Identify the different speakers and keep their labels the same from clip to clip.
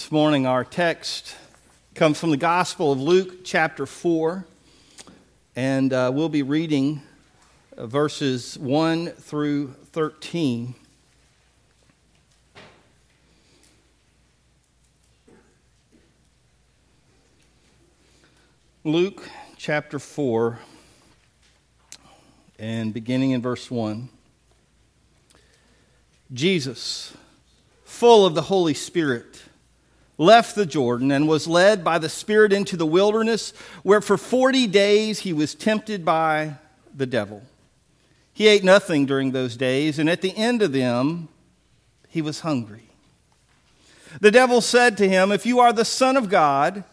Speaker 1: This morning, our text comes from the Gospel of Luke, chapter 4, and uh, we'll be reading uh, verses 1 through 13. Luke chapter 4, and beginning in verse 1. Jesus, full of the Holy Spirit, left the Jordan and was led by the Spirit into the wilderness, where for 40 days he was tempted by the devil. He ate nothing during those days, and at the end of them, he was hungry. The devil said to him, If you are the Son of God,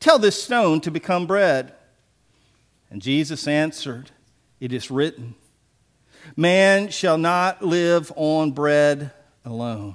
Speaker 1: tell this stone to become bread. And Jesus answered, It is written, Man shall not live on bread alone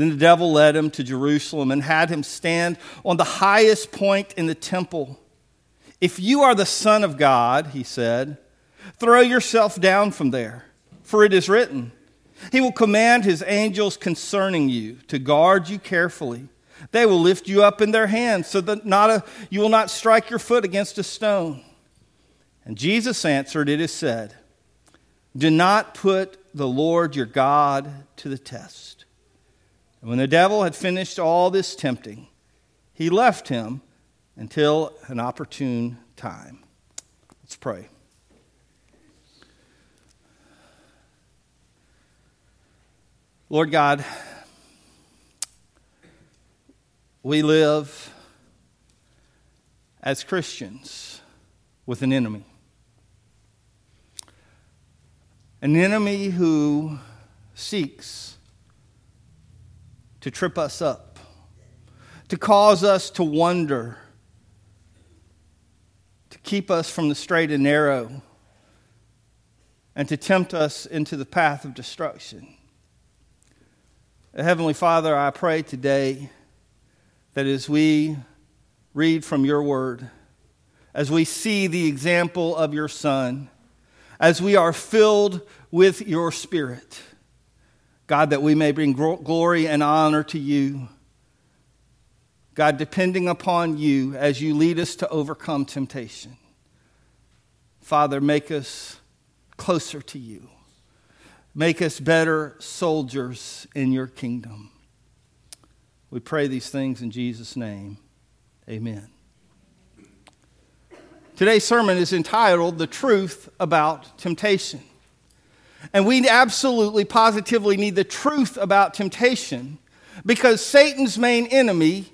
Speaker 1: Then the devil led him to Jerusalem and had him stand on the highest point in the temple. If you are the Son of God, he said, throw yourself down from there, for it is written, He will command His angels concerning you to guard you carefully. They will lift you up in their hands so that not a, you will not strike your foot against a stone. And Jesus answered, It is said, Do not put the Lord your God to the test. And when the devil had finished all this tempting, he left him until an opportune time. Let's pray. Lord God, we live as Christians with an enemy. An enemy who seeks to trip us up, to cause us to wonder, to keep us from the straight and narrow, and to tempt us into the path of destruction. Heavenly Father, I pray today that as we read from your word, as we see the example of your Son, as we are filled with your Spirit, God, that we may bring glory and honor to you. God, depending upon you as you lead us to overcome temptation. Father, make us closer to you. Make us better soldiers in your kingdom. We pray these things in Jesus' name. Amen. Today's sermon is entitled The Truth About Temptation. And we absolutely, positively need the truth about temptation because Satan's main enemy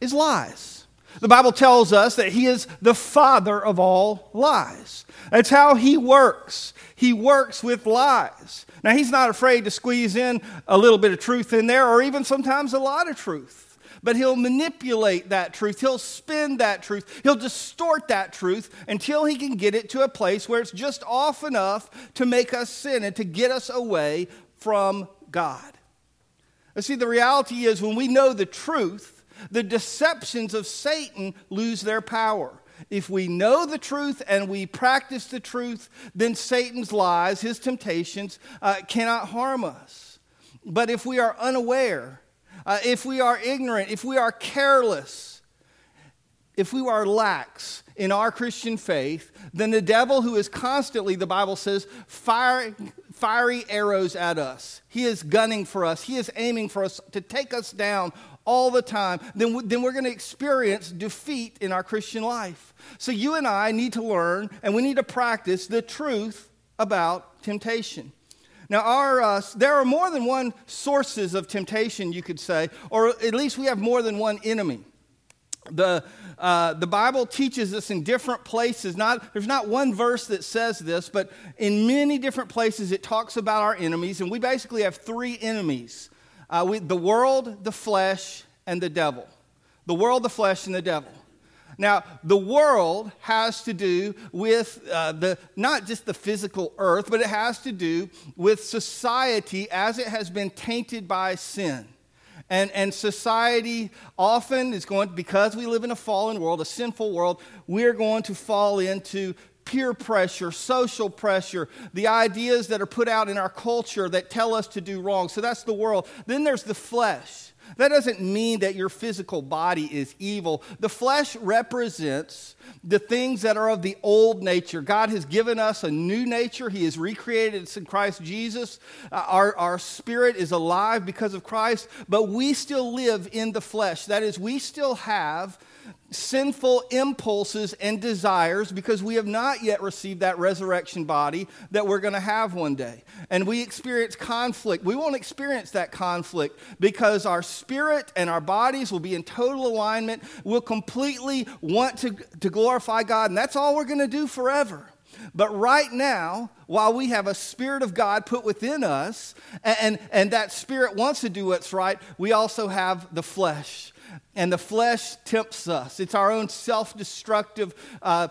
Speaker 1: is lies. The Bible tells us that he is the father of all lies. That's how he works. He works with lies. Now, he's not afraid to squeeze in a little bit of truth in there, or even sometimes a lot of truth but he'll manipulate that truth. He'll spin that truth. He'll distort that truth until he can get it to a place where it's just off enough to make us sin and to get us away from God. See, the reality is when we know the truth, the deceptions of Satan lose their power. If we know the truth and we practice the truth, then Satan's lies, his temptations, uh, cannot harm us. But if we are unaware, uh, if we are ignorant, if we are careless, if we are lax in our Christian faith, then the devil, who is constantly, the Bible says, fire, fiery arrows at us, he is gunning for us, he is aiming for us to take us down all the time, then, then we're going to experience defeat in our Christian life. So you and I need to learn and we need to practice the truth about temptation. Now, our, uh, there are more than one sources of temptation, you could say, or at least we have more than one enemy. The, uh, the Bible teaches us in different places. Not, there's not one verse that says this, but in many different places it talks about our enemies, and we basically have three enemies uh, we, the world, the flesh, and the devil. the world, the flesh, and the devil. Now, the world has to do with uh, the, not just the physical earth, but it has to do with society as it has been tainted by sin. And, and society often is going, because we live in a fallen world, a sinful world, we're going to fall into peer pressure, social pressure, the ideas that are put out in our culture that tell us to do wrong. So that's the world. Then there's the flesh. That doesn't mean that your physical body is evil. The flesh represents the things that are of the old nature. God has given us a new nature. He has recreated us in Christ Jesus. Uh, our, our spirit is alive because of Christ, but we still live in the flesh. That is, we still have sinful impulses and desires because we have not yet received that resurrection body that we're going to have one day. And we experience conflict. We won't experience that conflict because our spirit and our bodies will be in total alignment. We'll completely want to, to glorify God, and that's all we're going to do forever. But right now, while we have a Spirit of God put within us, and, and, and that Spirit wants to do what's right, we also have the flesh and the flesh tempts us. It's our own self destructive, uh,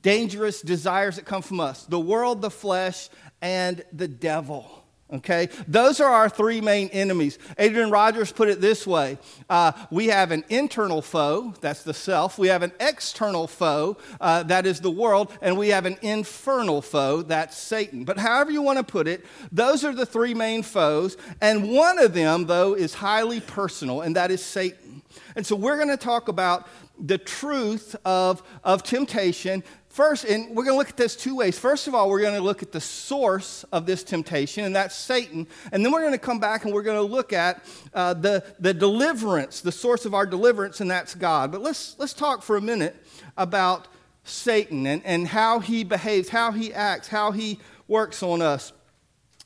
Speaker 1: dangerous desires that come from us the world, the flesh, and the devil. Okay? Those are our three main enemies. Adrian Rogers put it this way uh, We have an internal foe, that's the self. We have an external foe, uh, that is the world. And we have an infernal foe, that's Satan. But however you want to put it, those are the three main foes. And one of them, though, is highly personal, and that is Satan. And so we're going to talk about the truth of, of temptation. First, and we're going to look at this two ways. First of all, we're going to look at the source of this temptation, and that's Satan. And then we're going to come back and we're going to look at uh, the, the deliverance, the source of our deliverance, and that's God. But let's, let's talk for a minute about Satan and, and how he behaves, how he acts, how he works on us.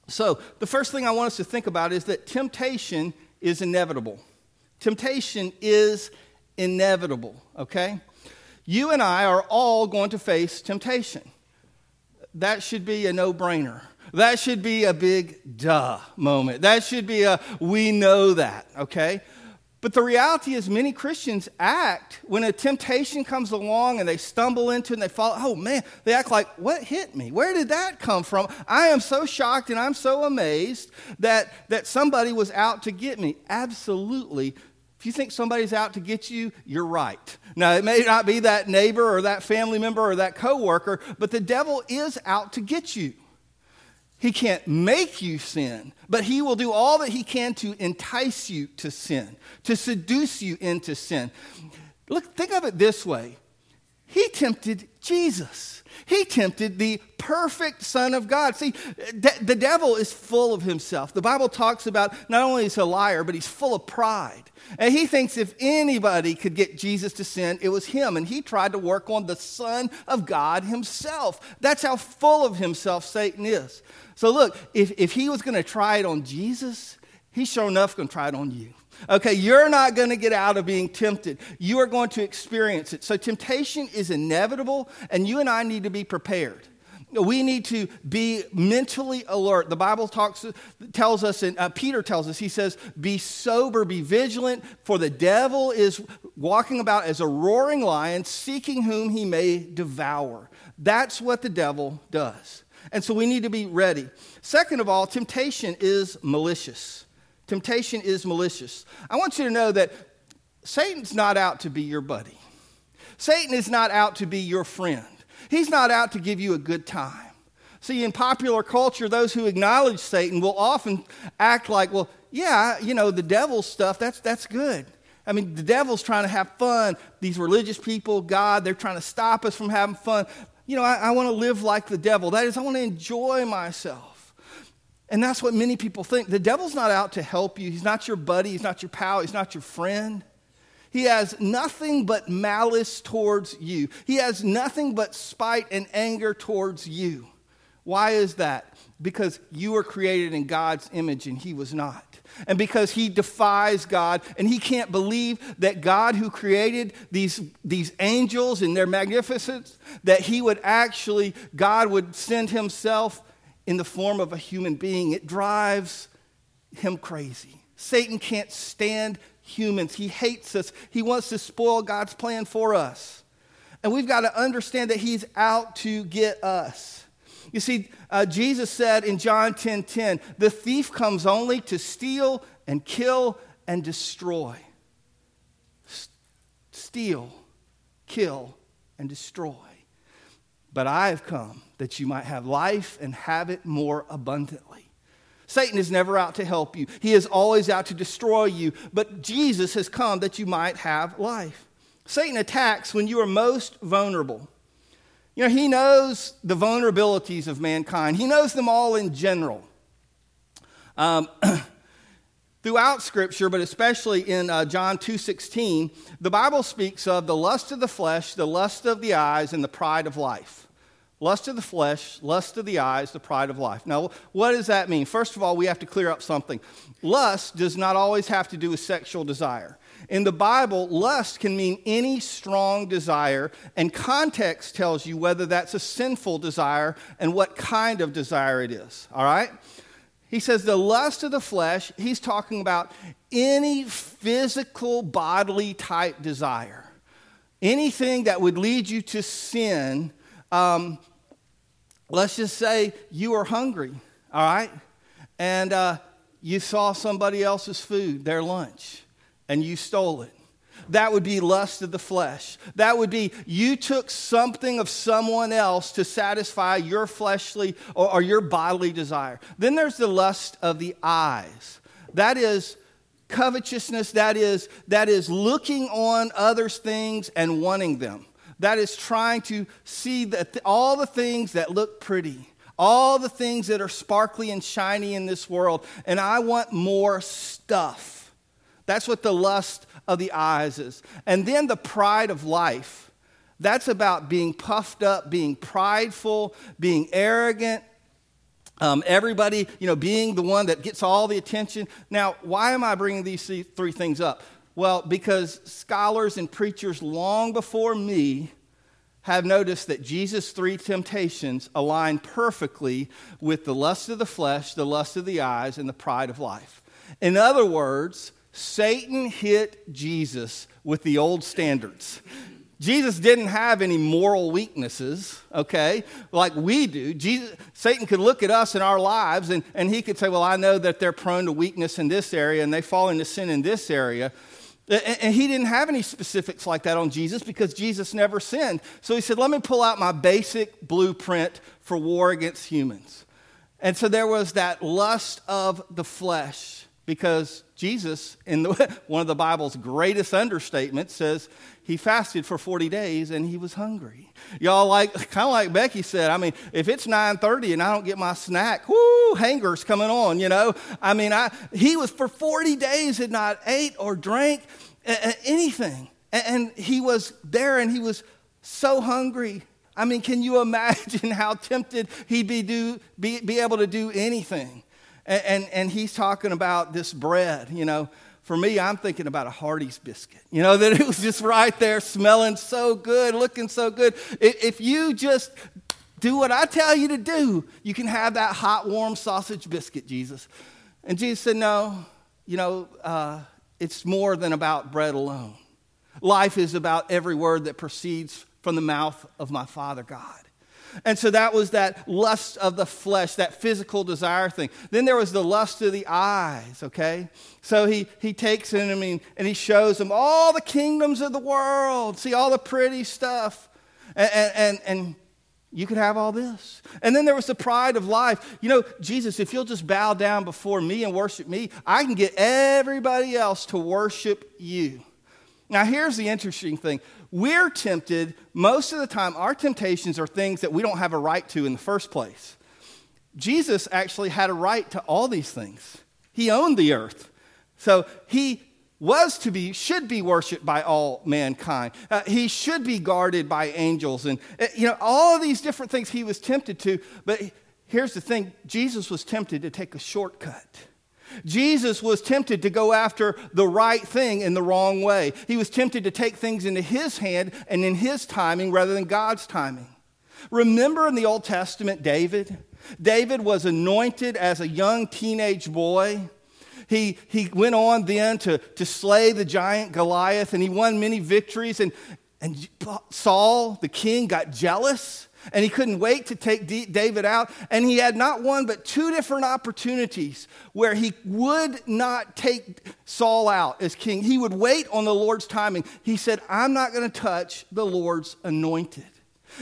Speaker 1: So, the first thing I want us to think about is that temptation is inevitable. Temptation is inevitable, okay? You and I are all going to face temptation. That should be a no brainer. That should be a big duh moment. That should be a we know that, okay? But the reality is, many Christians act when a temptation comes along and they stumble into it and they fall, oh man, they act like, what hit me? Where did that come from? I am so shocked and I'm so amazed that, that somebody was out to get me. Absolutely. If you think somebody's out to get you, you're right. Now, it may not be that neighbor or that family member or that coworker, but the devil is out to get you. He can't make you sin, but he will do all that he can to entice you to sin, to seduce you into sin. Look, think of it this way He tempted Jesus. He tempted the perfect Son of God. See, the devil is full of himself. The Bible talks about not only is he a liar, but he's full of pride. And he thinks if anybody could get Jesus to sin, it was him. And he tried to work on the Son of God himself. That's how full of himself Satan is. So look, if, if he was going to try it on Jesus, he's sure enough going to try it on you. Okay, you're not going to get out of being tempted. You are going to experience it. So temptation is inevitable, and you and I need to be prepared. We need to be mentally alert. The Bible talks, tells us, and uh, Peter tells us, he says, Be sober, be vigilant, for the devil is walking about as a roaring lion, seeking whom he may devour. That's what the devil does. And so we need to be ready. Second of all, temptation is malicious. Temptation is malicious. I want you to know that Satan's not out to be your buddy. Satan is not out to be your friend. He's not out to give you a good time. See, in popular culture, those who acknowledge Satan will often act like, well, yeah, you know, the devil's stuff, that's, that's good. I mean, the devil's trying to have fun. These religious people, God, they're trying to stop us from having fun. You know, I, I want to live like the devil. That is, I want to enjoy myself. And that's what many people think. The devil's not out to help you. He's not your buddy. He's not your pal. He's not your friend. He has nothing but malice towards you. He has nothing but spite and anger towards you. Why is that? Because you were created in God's image and he was not. And because he defies God and he can't believe that God, who created these, these angels in their magnificence, that he would actually, God would send himself in the form of a human being. It drives him crazy. Satan can't stand humans. He hates us. He wants to spoil God's plan for us. And we've got to understand that he's out to get us. You see, uh, Jesus said in John 10 10, the thief comes only to steal and kill and destroy. S- steal, kill, and destroy. But I have come that you might have life and have it more abundantly. Satan is never out to help you, he is always out to destroy you. But Jesus has come that you might have life. Satan attacks when you are most vulnerable. You know, he knows the vulnerabilities of mankind, he knows them all in general. Um, throughout scripture but especially in uh, john 2.16 the bible speaks of the lust of the flesh the lust of the eyes and the pride of life lust of the flesh lust of the eyes the pride of life now what does that mean first of all we have to clear up something lust does not always have to do with sexual desire in the Bible, lust can mean any strong desire, and context tells you whether that's a sinful desire and what kind of desire it is. All right? He says the lust of the flesh, he's talking about any physical, bodily type desire. Anything that would lead you to sin. Um, let's just say you are hungry, all right? And uh, you saw somebody else's food, their lunch and you stole it. That would be lust of the flesh. That would be you took something of someone else to satisfy your fleshly or, or, your bodily desire. Then there's the lust of the eyes. That is covetousness. That is, that is looking on others' things and wanting them. That is trying to see that all the things that look pretty, all the things that are sparkly and shiny in this world, and I want more stuff. That's what the lust of the eyes is. And then the pride of life. That's about being puffed up, being prideful, being arrogant. Um, everybody, you know, being the one that gets all the attention. Now, why am I bringing these three things up? Well, because scholars and preachers long before me have noticed that Jesus' three temptations align perfectly with the lust of the flesh, the lust of the eyes, and the pride of life. In other words, Satan hit Jesus with the old standards. Jesus didn't have any moral weaknesses, okay, like we do. Jesus, Satan could look at us in our lives and, and he could say, Well, I know that they're prone to weakness in this area and they fall into sin in this area. And, he didn't have any specifics like that on Jesus because Jesus never sinned. So he said, Let me pull out my basic blueprint for war against humans. And so there was that lust of the flesh because Jesus, in the, one of the Bible's greatest understatements, says he fasted for 40 days and he was hungry. Y'all like, kind of like Becky said, I mean, if it's 9.30 and I don't get my snack, whoo, hanger's coming on, you know? I mean, I, he was for 40 days had not ate or drank anything. And he was there and he was so hungry. I mean, can you imagine how tempted he'd be, do, be, be able to do anything? And, and, and he's talking about this bread, you know. For me, I'm thinking about a Hardee's biscuit. You know, that it was just right there, smelling so good, looking so good. If you just do what I tell you to do, you can have that hot, warm sausage biscuit, Jesus. And Jesus said, No, you know, uh, it's more than about bread alone. Life is about every word that proceeds from the mouth of my Father God. And so that was that lust of the flesh, that physical desire thing. Then there was the lust of the eyes, okay? So he, he takes in, I mean, and he shows them all the kingdoms of the world. See all the pretty stuff. And, and, and you could have all this. And then there was the pride of life. You know, Jesus, if you'll just bow down before me and worship me, I can get everybody else to worship you. Now, here's the interesting thing we're tempted, most of the time, our temptations are things that we don't have a right to in the first place. Jesus actually had a right to all these things, he owned the earth. So he was to be, should be worshiped by all mankind. Uh, he should be guarded by angels. And, uh, you know, all of these different things he was tempted to. But here's the thing Jesus was tempted to take a shortcut. Jesus was tempted to go after the right thing in the wrong way. He was tempted to take things into his hand and in his timing rather than God's timing. Remember in the Old Testament, David? David was anointed as a young teenage boy. He, he went on then to, to slay the giant Goliath, and he won many victories. And, and Saul, the king, got jealous, and he couldn't wait to take D- David out. And he had not one, but two different opportunities where he would not take Saul out as king. He would wait on the Lord's timing. He said, I'm not going to touch the Lord's anointed.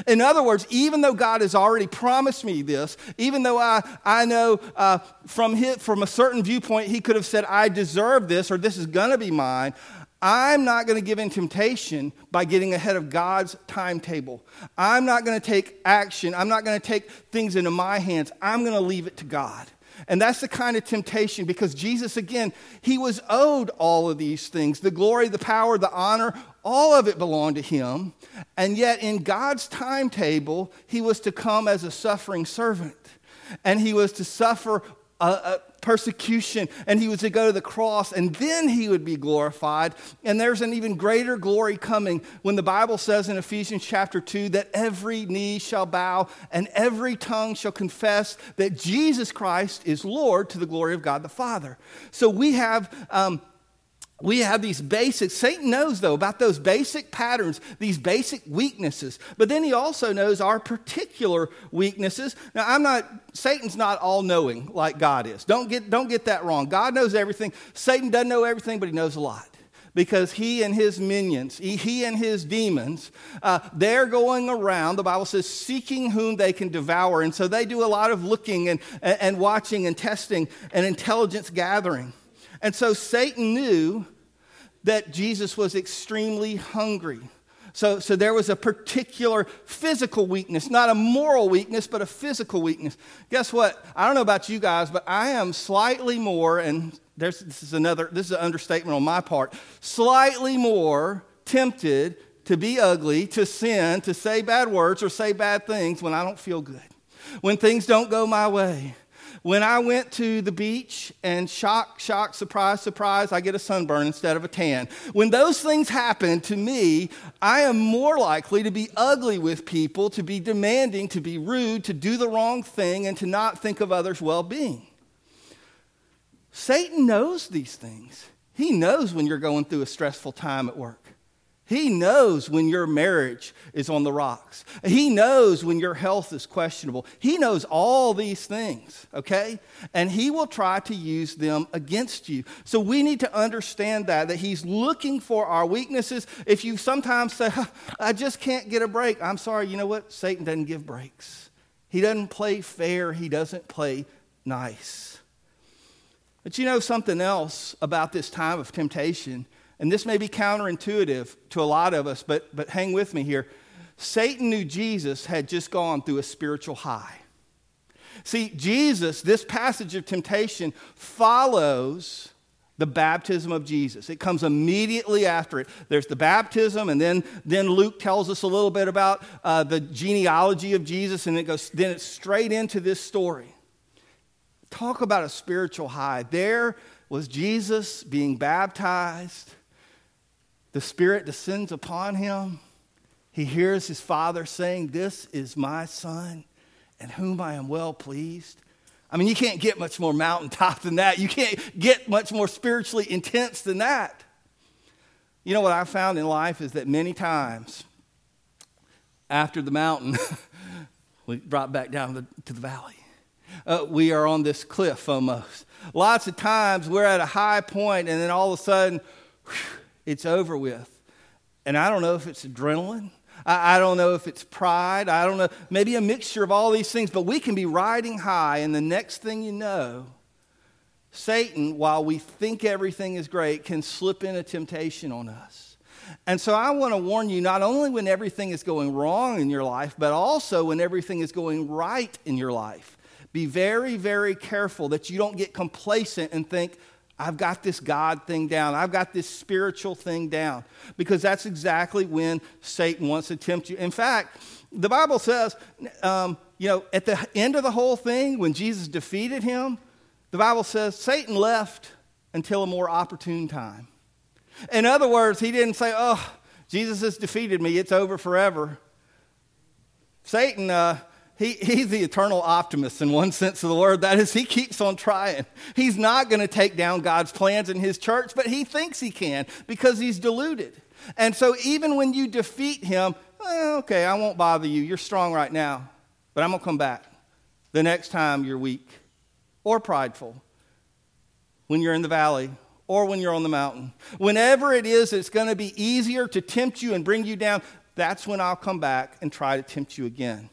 Speaker 1: In other words, even though God has already promised me this, even though I, I know uh, from, his, from a certain viewpoint, he could have said, I deserve this or this is going to be mine, I'm not going to give in temptation by getting ahead of God's timetable. I'm not going to take action. I'm not going to take things into my hands. I'm going to leave it to God. And that's the kind of temptation because Jesus, again, he was owed all of these things the glory, the power, the honor, all of it belonged to him. And yet, in God's timetable, he was to come as a suffering servant. And he was to suffer persecution and he was to go to the cross and then he would be glorified. And there's an even greater glory coming when the Bible says in Ephesians chapter 2 that every knee shall bow and every tongue shall confess that Jesus Christ is Lord to the glory of God the Father. So we have um, we have these basic, Satan knows though about those basic patterns, these basic weaknesses, but then he also knows our particular weaknesses. Now, I'm not, Satan's not all knowing like God is. Don't get, don't get that wrong. God knows everything. Satan doesn't know everything, but he knows a lot because he and his minions, he, he and his demons, uh, they're going around, the Bible says, seeking whom they can devour. And so they do a lot of looking and, and watching and testing and intelligence gathering. And so Satan knew that Jesus was extremely hungry. So, so there was a particular physical weakness, not a moral weakness, but a physical weakness. Guess what? I don't know about you guys, but I am slightly more, and this is another, this is an understatement on my part, slightly more tempted to be ugly, to sin, to say bad words or say bad things when I don't feel good, when things don't go my way. When I went to the beach and shock, shock, surprise, surprise, I get a sunburn instead of a tan. When those things happen to me, I am more likely to be ugly with people, to be demanding, to be rude, to do the wrong thing, and to not think of others' well being. Satan knows these things. He knows when you're going through a stressful time at work. He knows when your marriage is on the rocks. He knows when your health is questionable. He knows all these things, okay? And he will try to use them against you. So we need to understand that, that he's looking for our weaknesses. If you sometimes say, I just can't get a break, I'm sorry, you know what? Satan doesn't give breaks. He doesn't play fair, he doesn't play nice. But you know something else about this time of temptation and this may be counterintuitive to a lot of us, but, but hang with me here. Satan knew Jesus had just gone through a spiritual high. See, Jesus, this passage of temptation follows the baptism of Jesus. It comes immediately after it. There's the baptism, and then, then Luke tells us a little bit about uh, the genealogy of Jesus, and it goes, then it's straight into this story. Talk about a spiritual high. There was Jesus being baptized the Spirit descends upon him. He hears his father saying, This is my son, in whom I am well pleased. I mean, you can't get much more mountaintop than that. You can't get much more spiritually intense than that. You know what I've found in life is that many times after the mountain, we drop back down the, to the valley. Uh, we are on this cliff almost. Lots of times we're at a high point, and then all of a sudden, whew, it's over with. And I don't know if it's adrenaline. I, I don't know if it's pride. I don't know. Maybe a mixture of all these things, but we can be riding high, and the next thing you know, Satan, while we think everything is great, can slip in a temptation on us. And so I want to warn you not only when everything is going wrong in your life, but also when everything is going right in your life. Be very, very careful that you don't get complacent and think, I've got this God thing down. I've got this spiritual thing down. Because that's exactly when Satan wants to tempt you. In fact, the Bible says, um, you know, at the end of the whole thing, when Jesus defeated him, the Bible says Satan left until a more opportune time. In other words, he didn't say, oh, Jesus has defeated me, it's over forever. Satan, uh, he, he's the eternal optimist in one sense of the word. That is, he keeps on trying. He's not going to take down God's plans in his church, but he thinks he can because he's deluded. And so, even when you defeat him, well, okay, I won't bother you. You're strong right now, but I'm going to come back the next time you're weak or prideful, when you're in the valley or when you're on the mountain. Whenever it is, it's going to be easier to tempt you and bring you down. That's when I'll come back and try to tempt you again.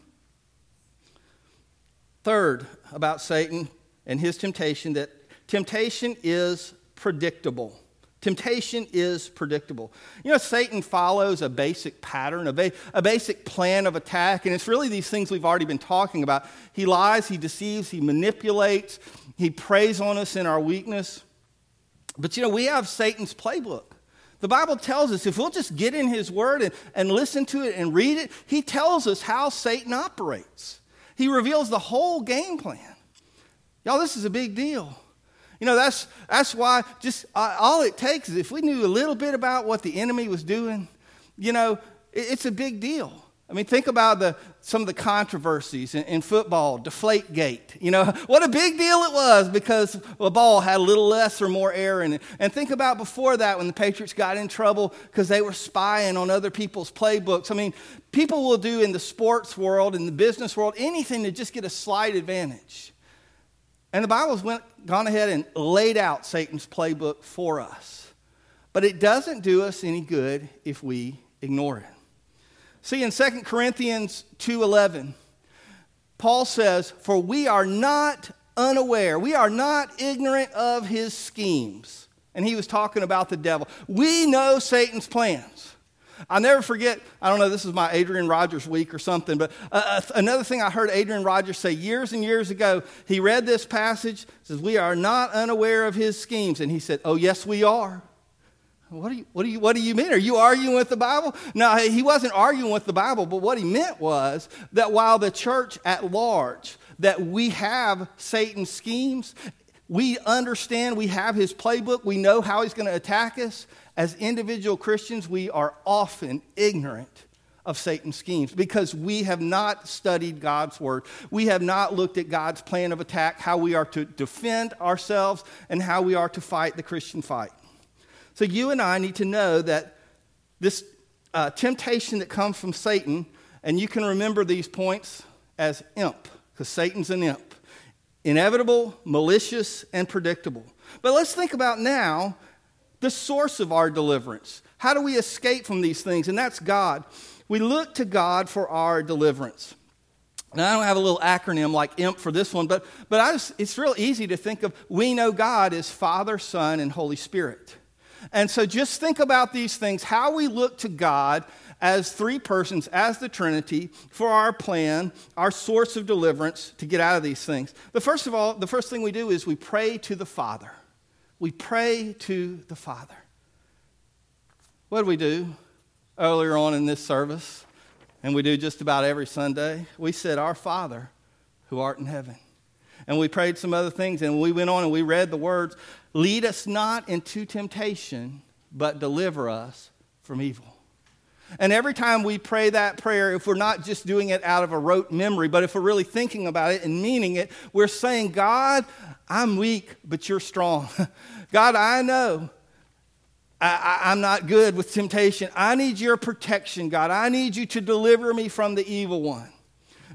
Speaker 1: Third, about Satan and his temptation, that temptation is predictable. Temptation is predictable. You know, Satan follows a basic pattern, a, ba- a, basic plan of attack, and it's really these things we've already been talking about. He lies, he deceives, he manipulates, he preys on us in our weakness. But you know, we have Satan's playbook. The Bible tells us if we'll just get in his word and, and listen to it and read it, he tells us how Satan operates. He reveals the whole game plan. Y'all, this is a big deal. You know, that's, that's why just uh, all it takes is if we knew a little bit about what the enemy was doing, you know, it, it's a big deal. I mean, think about the, some of the controversies in, in, football, deflate gate. You know, what a big deal it was because a ball had a little less or more air in it. And think about before that when the Patriots got in trouble because they were spying on other people's playbooks. I mean, people will do in the sports world, in the business world, anything to just get a slight advantage. And the Bible's went, gone ahead and laid out Satan's playbook for us. But it doesn't do us any good if we ignore it. See, in 2 Corinthians 2.11, Paul says, For we are not unaware, we are not ignorant of his schemes. And he was talking about the devil. We know Satan's plans. I'll never forget, I don't know, this is my Adrian Rogers week or something, but uh, uh another thing I heard Adrian Rogers say years and years ago, he read this passage, says, We are not unaware of his schemes. And he said, Oh, yes, we are. What do, you, what, do you, what do you mean? Are you arguing with the Bible? No, he wasn't arguing with the Bible, but what he meant was that while the church at large, that we have Satan's schemes, we understand we have his playbook, we know how he's going to attack us, as individual Christians, we are often ignorant of Satan's schemes because we have not studied God's word. We have not looked at God's plan of attack, how we are to defend ourselves, and how we are to fight the Christian fight. So, you and I need to know that this uh, temptation that comes from Satan, and you can remember these points as imp, because Satan's an imp inevitable, malicious, and predictable. But let's think about now the source of our deliverance. How do we escape from these things? And that's God. We look to God for our deliverance. Now, I don't have a little acronym like IMP for this one, but, but just, it's real easy to think of we know God as Father, Son, and Holy Spirit. And so just think about these things how we look to God as three persons, as the Trinity, for our plan, our source of deliverance to get out of these things. The first of all, the first thing we do is we pray to the Father we pray to the Father. What do we do earlier on in this service? And we do just about every Sunday. We said, Our Father who art in heaven. And we prayed some other things, and we went on and we read the words Lead us not into temptation, but deliver us from evil. And every time we pray that prayer, if we're not just doing it out of a rote memory, but if we're really thinking about it and meaning it, we're saying, God, I'm weak, but you're strong. God, I know I, am not good with temptation. I need your protection, God. I need you to deliver me from the evil one.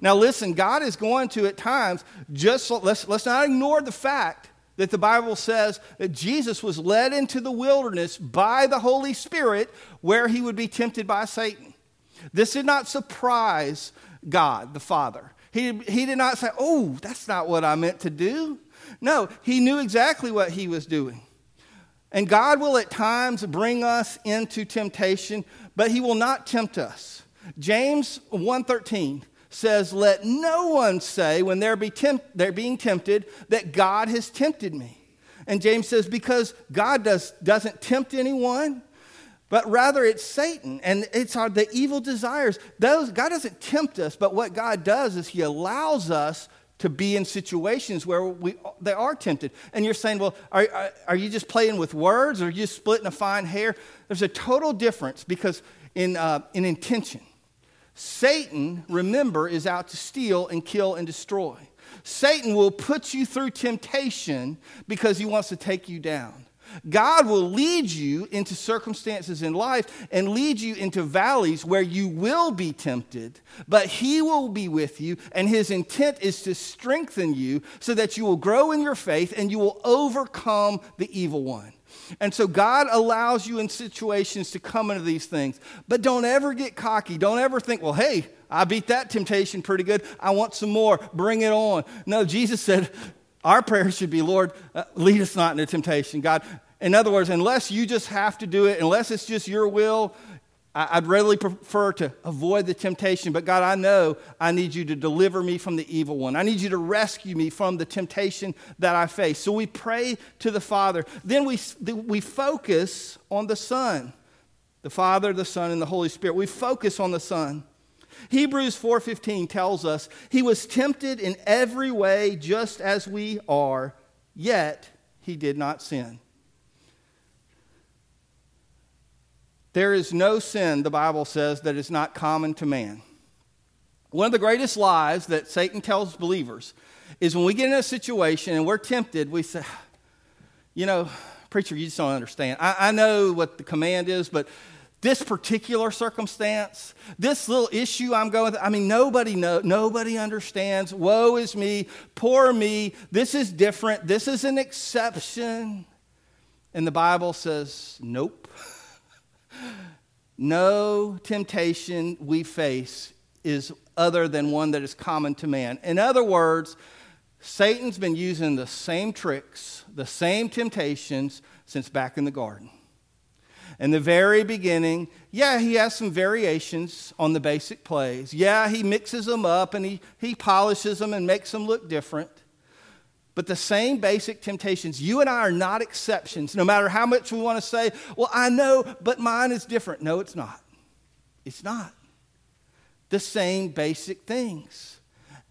Speaker 1: Now, listen, God is going to, at times, just let's, let's not ignore the fact that the Bible says that Jesus was led into the wilderness by the Holy Spirit where he would be tempted by Satan. This did not surprise God, the Father. He, he did not say, Oh, that's not what I meant to do. No, he knew exactly what he was doing. And God will at times bring us into temptation, but he will not tempt us. James 1:13 says, Let no one say when they're, be they're being tempted that God has tempted me. And James says, Because God does, doesn't tempt anyone, but rather it's Satan and it's our, the evil desires. Those, God doesn't tempt us, but what God does is He allows us to be in situations where we, they are tempted. And you're saying, well, are, are, are you just playing with words or are you splitting a fine hair? There's a total difference because in, uh, in intention. Satan, remember, is out to steal and kill and destroy. Satan will put you through temptation because he wants to take you down. God will lead you into circumstances in life and lead you into valleys where you will be tempted, but He will be with you, and His intent is to strengthen you so that you will grow in your faith and you will overcome the evil one. And so God allows you in situations to come into these things. But don't ever get cocky. Don't ever think, well, hey, I beat that temptation pretty good. I want some more. Bring it on. No, Jesus said, our prayer should be, Lord, uh, lead us not into temptation. God, in other words, unless you just have to do it, unless it's just your will, I'd readily prefer to avoid the temptation, but God, I know I need you to deliver me from the evil one. I need you to rescue me from the temptation that I face. So we pray to the Father. Then we, we focus on the Son, the Father, the Son, and the Holy Spirit. We focus on the Son. Hebrews 4:15 tells us he was tempted in every way just as we are, yet he did not sin. There is no sin, the Bible says, that is not common to man. One of the greatest lies that Satan tells believers is when we get in a situation and we're tempted, we say, you know, preacher, you just don't understand. I, I know what the command is, but this particular circumstance, this little issue I'm going through, I mean, nobody know, nobody understands. Woe is me, poor me. This is different. This is an exception. And the Bible says, nope. No temptation we face is other than one that is common to man. In other words, Satan's been using the same tricks, the same temptations since back in the garden. In the very beginning, yeah, he has some variations on the basic plays. Yeah, he mixes them up and he, he polishes them and makes them look different. But the same basic temptations, you and I are not exceptions, no matter how much we want to say, well, I know, but mine is different. No, it's not. It's not. The same basic things.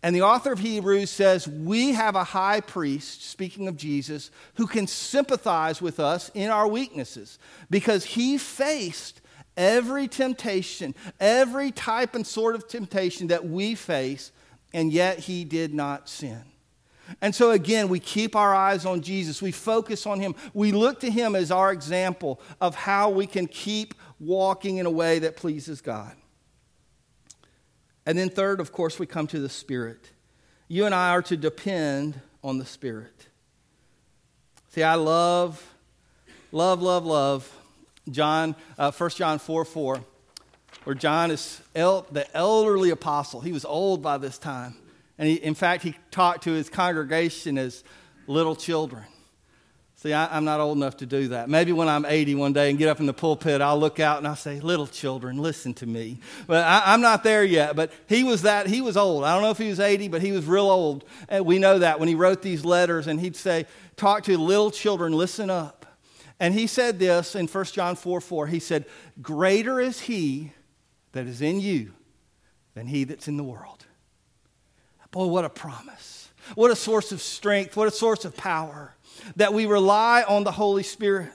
Speaker 1: And the author of Hebrews says, We have a high priest, speaking of Jesus, who can sympathize with us in our weaknesses because he faced every temptation, every type and sort of temptation that we face, and yet he did not sin. And so, again, we keep our eyes on Jesus. We focus on Him. We look to Him as our example of how we can keep walking in a way that pleases God. And then, third, of course, we come to the Spirit. You and I are to depend on the Spirit. See, I love, love, love, love John, uh, 1 John 4 4, where John is el- the elderly apostle. He was old by this time. And he, in fact, he talked to his congregation as little children. See, I, am not old enough to do that. Maybe when I'm 80 one day and get up in the pulpit, I'll look out and I'll say, Little children, listen to me. But I, am not there yet. But he was that, he was old. I don't know if he was 80, but he was real old. And we know that when he wrote these letters and he'd say, Talk to little children, listen up. And he said this in 1 John 4 4. He said, Greater is he that is in you than he that's in the world. Boy, what a promise. What a source of strength. What a source of power that we rely on the Holy Spirit.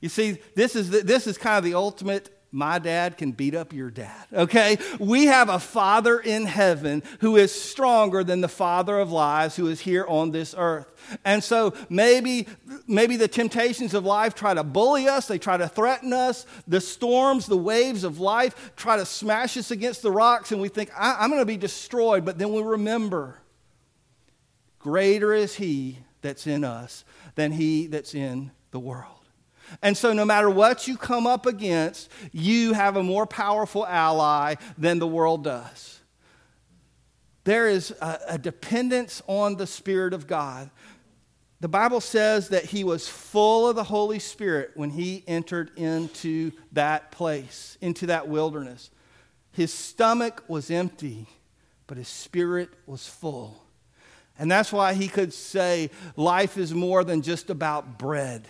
Speaker 1: You see, this is, the, this is kind of the ultimate my dad can beat up your dad, okay? We have a father in heaven who is stronger than the father of lies who is here on this earth. And so maybe, maybe the temptations of life try to bully us, they try to threaten us. The storms, the waves of life try to smash us against the rocks, and we think, I'm going to be destroyed. But then we remember, greater is he that's in us than he that's in the world. And so, no matter what you come up against, you have a more powerful ally than the world does. There is a, a, dependence on the Spirit of God. The Bible says that he was full of the Holy Spirit when he entered into that place, into that wilderness. His stomach was empty, but his spirit was full. And that's why he could say, Life is more than just about bread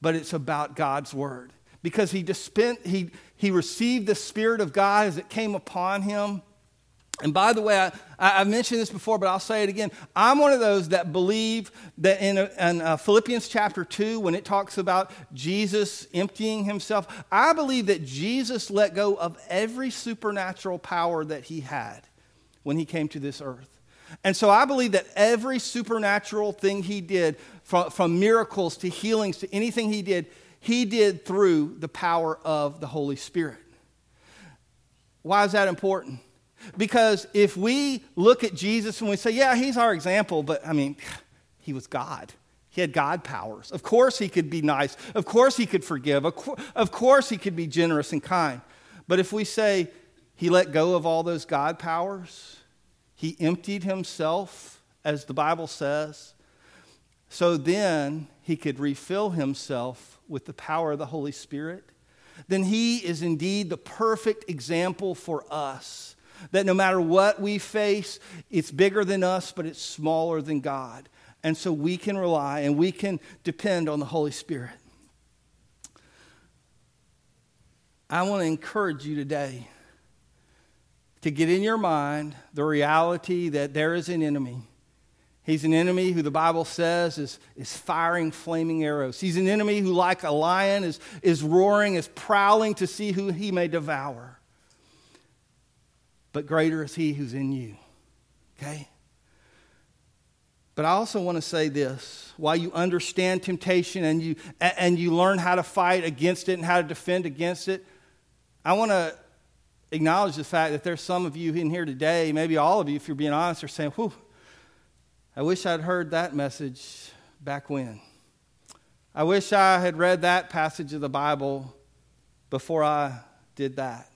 Speaker 1: but it's about God's word. Because he, dispensed, he, he received the Spirit of God as it came upon him. And by the way, I, have mentioned this before, but I'll say it again. I'm one of those that believe that in, in uh, Philippians chapter 2, when it talks about Jesus emptying himself, I believe that Jesus let go of every supernatural power that he had when he came to this earth. And so I believe that every supernatural thing he did, from, from miracles to healings to anything he did, he did through the power of the Holy Spirit. Why is that important? Because if we look at Jesus and we say, yeah, he's our example, but I mean, he was God. He had God powers. Of course, he could be nice. Of course, he could forgive. Of course, he could be generous and kind. But if we say he let go of all those God powers, he emptied himself, as the Bible says, so then he could refill himself with the power of the Holy Spirit, then he is indeed the perfect example for us that no matter what we face, it's bigger than us, but it's smaller than God. And so we can rely and we can depend on the Holy Spirit. I want to encourage you today to get in your mind the reality that there is an enemy. He's an enemy who the Bible says is, is firing flaming arrows. He's an enemy who, like a lion, is, is roaring, is prowling to see who he may devour but greater is he who's in you. Okay? But I also want to say this while you understand temptation and you, and you learn how to fight against it and how to defend against it, I want to acknowledge the fact that there's some of you in here today, maybe all of you, if you're being honest, are saying, Whew, I wish I'd heard that message back when. I wish I had read that passage of the Bible before I did that.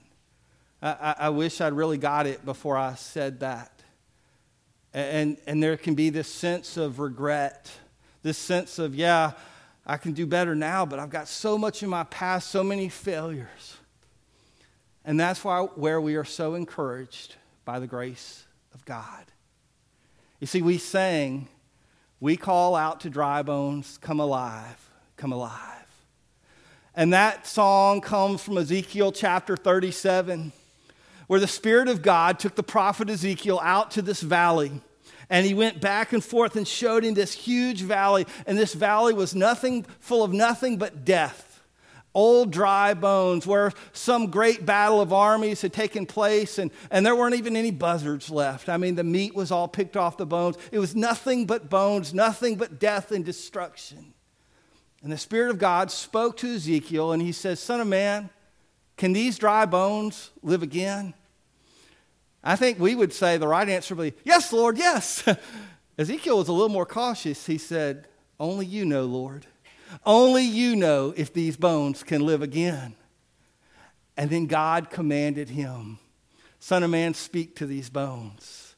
Speaker 1: I, I wish I'd really got it before I said that. And, and there can be this sense of regret, this sense of, yeah, I can do better now, but I've got so much in my past, so many failures. And that's why where we are so encouraged by the grace of God. You see, we sang, we call out to dry bones, come alive, come alive. And that song comes from Ezekiel chapter 37 where the Spirit of God took the prophet Ezekiel out to this valley. And he went back and forth and showed him this huge valley. And this valley was nothing, full of nothing but death. Old dry bones where some great battle of armies had taken place and, and there weren't even any buzzards left. I mean, the meat was all picked off the bones. It was nothing but bones, nothing but death and destruction. And the Spirit of God spoke to Ezekiel and he says, Son of man, can these dry bones live again? I think we would say the right answer would be, Yes, Lord, yes. Ezekiel was a little more cautious. He said, Only you know, Lord. Only you know if these bones can live again. And then God commanded him, Son of man, speak to these bones.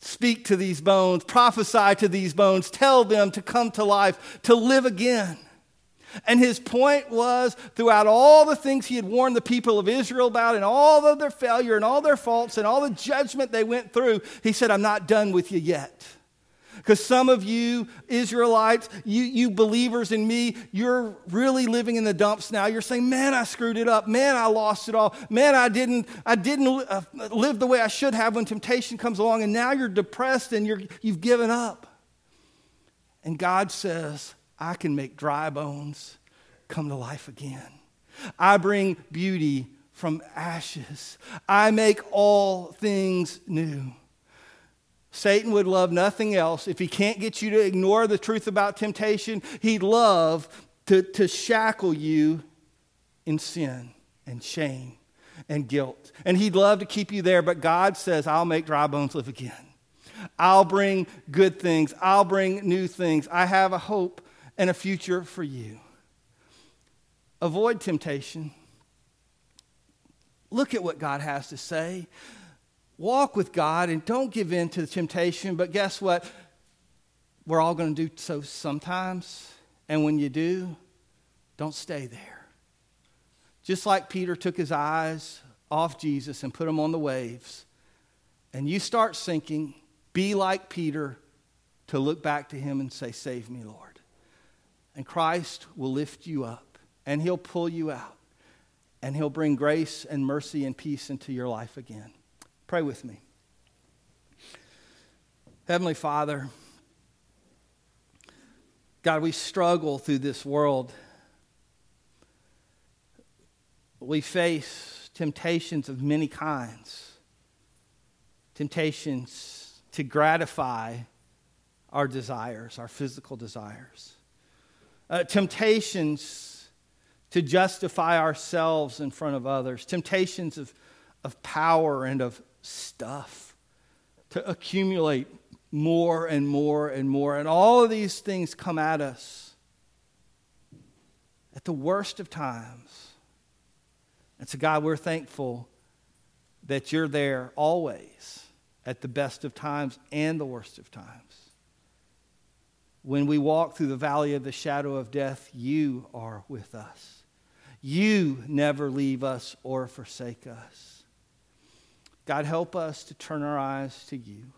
Speaker 1: Speak to these bones, prophesy to these bones, tell them to come to life, to live again. And his point was throughout all the things he had warned the people of Israel about, and all of their failure, and all their faults, and all the judgment they went through, he said, I'm not done with you yet. Because some of you Israelites, you, you believers in me, you're really living in the dumps now. You're saying, man, I screwed it up. Man, I lost it all. Man, I didn't, I didn't uh, live the way I should have when temptation comes along. And now you're depressed and you're, you've given up. And God says, I can make dry bones come to life again. I bring beauty from ashes. I make all things new. Satan would love nothing else. If he can't get you to ignore the truth about temptation, he'd love to, to shackle you in sin and shame and guilt. And he'd love to keep you there, but God says, I'll make dry bones live again. I'll bring good things. I'll bring new things. I have a hope and a future for you. Avoid temptation. Look at what God has to say. Walk with God and don't give in to the temptation. But guess what? We're all going to do so sometimes. And when you do, don't stay there. Just like Peter took his eyes off Jesus and put them on the waves, and you start sinking, be like Peter to look back to him and say, Save me, Lord and Christ will lift you up and he'll pull you out and he'll bring grace and mercy and peace into your life again. Pray with me. Heavenly Father, God, we struggle through this world. We face temptations of many kinds, temptations to gratify our desires, our physical desires, uh, temptations to justify ourselves in front of others, temptations of, of power and of stuff, to accumulate more and more and more. And all of these things come at us at the worst of times. And so, God, we're thankful that you're there always at the best of times and the worst of times. When we walk through the valley of the shadow of death, you are with us. You never leave us or forsake us. God, help us to turn our eyes to you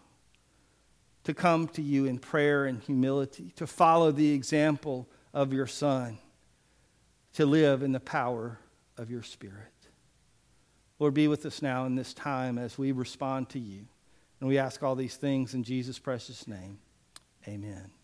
Speaker 1: to come to you in prayer and humility, to follow the example of your Son, to live in the power of your Spirit. Lord, be with us now in this time as we respond to you. And we ask all these things in Jesus' precious name. Amen.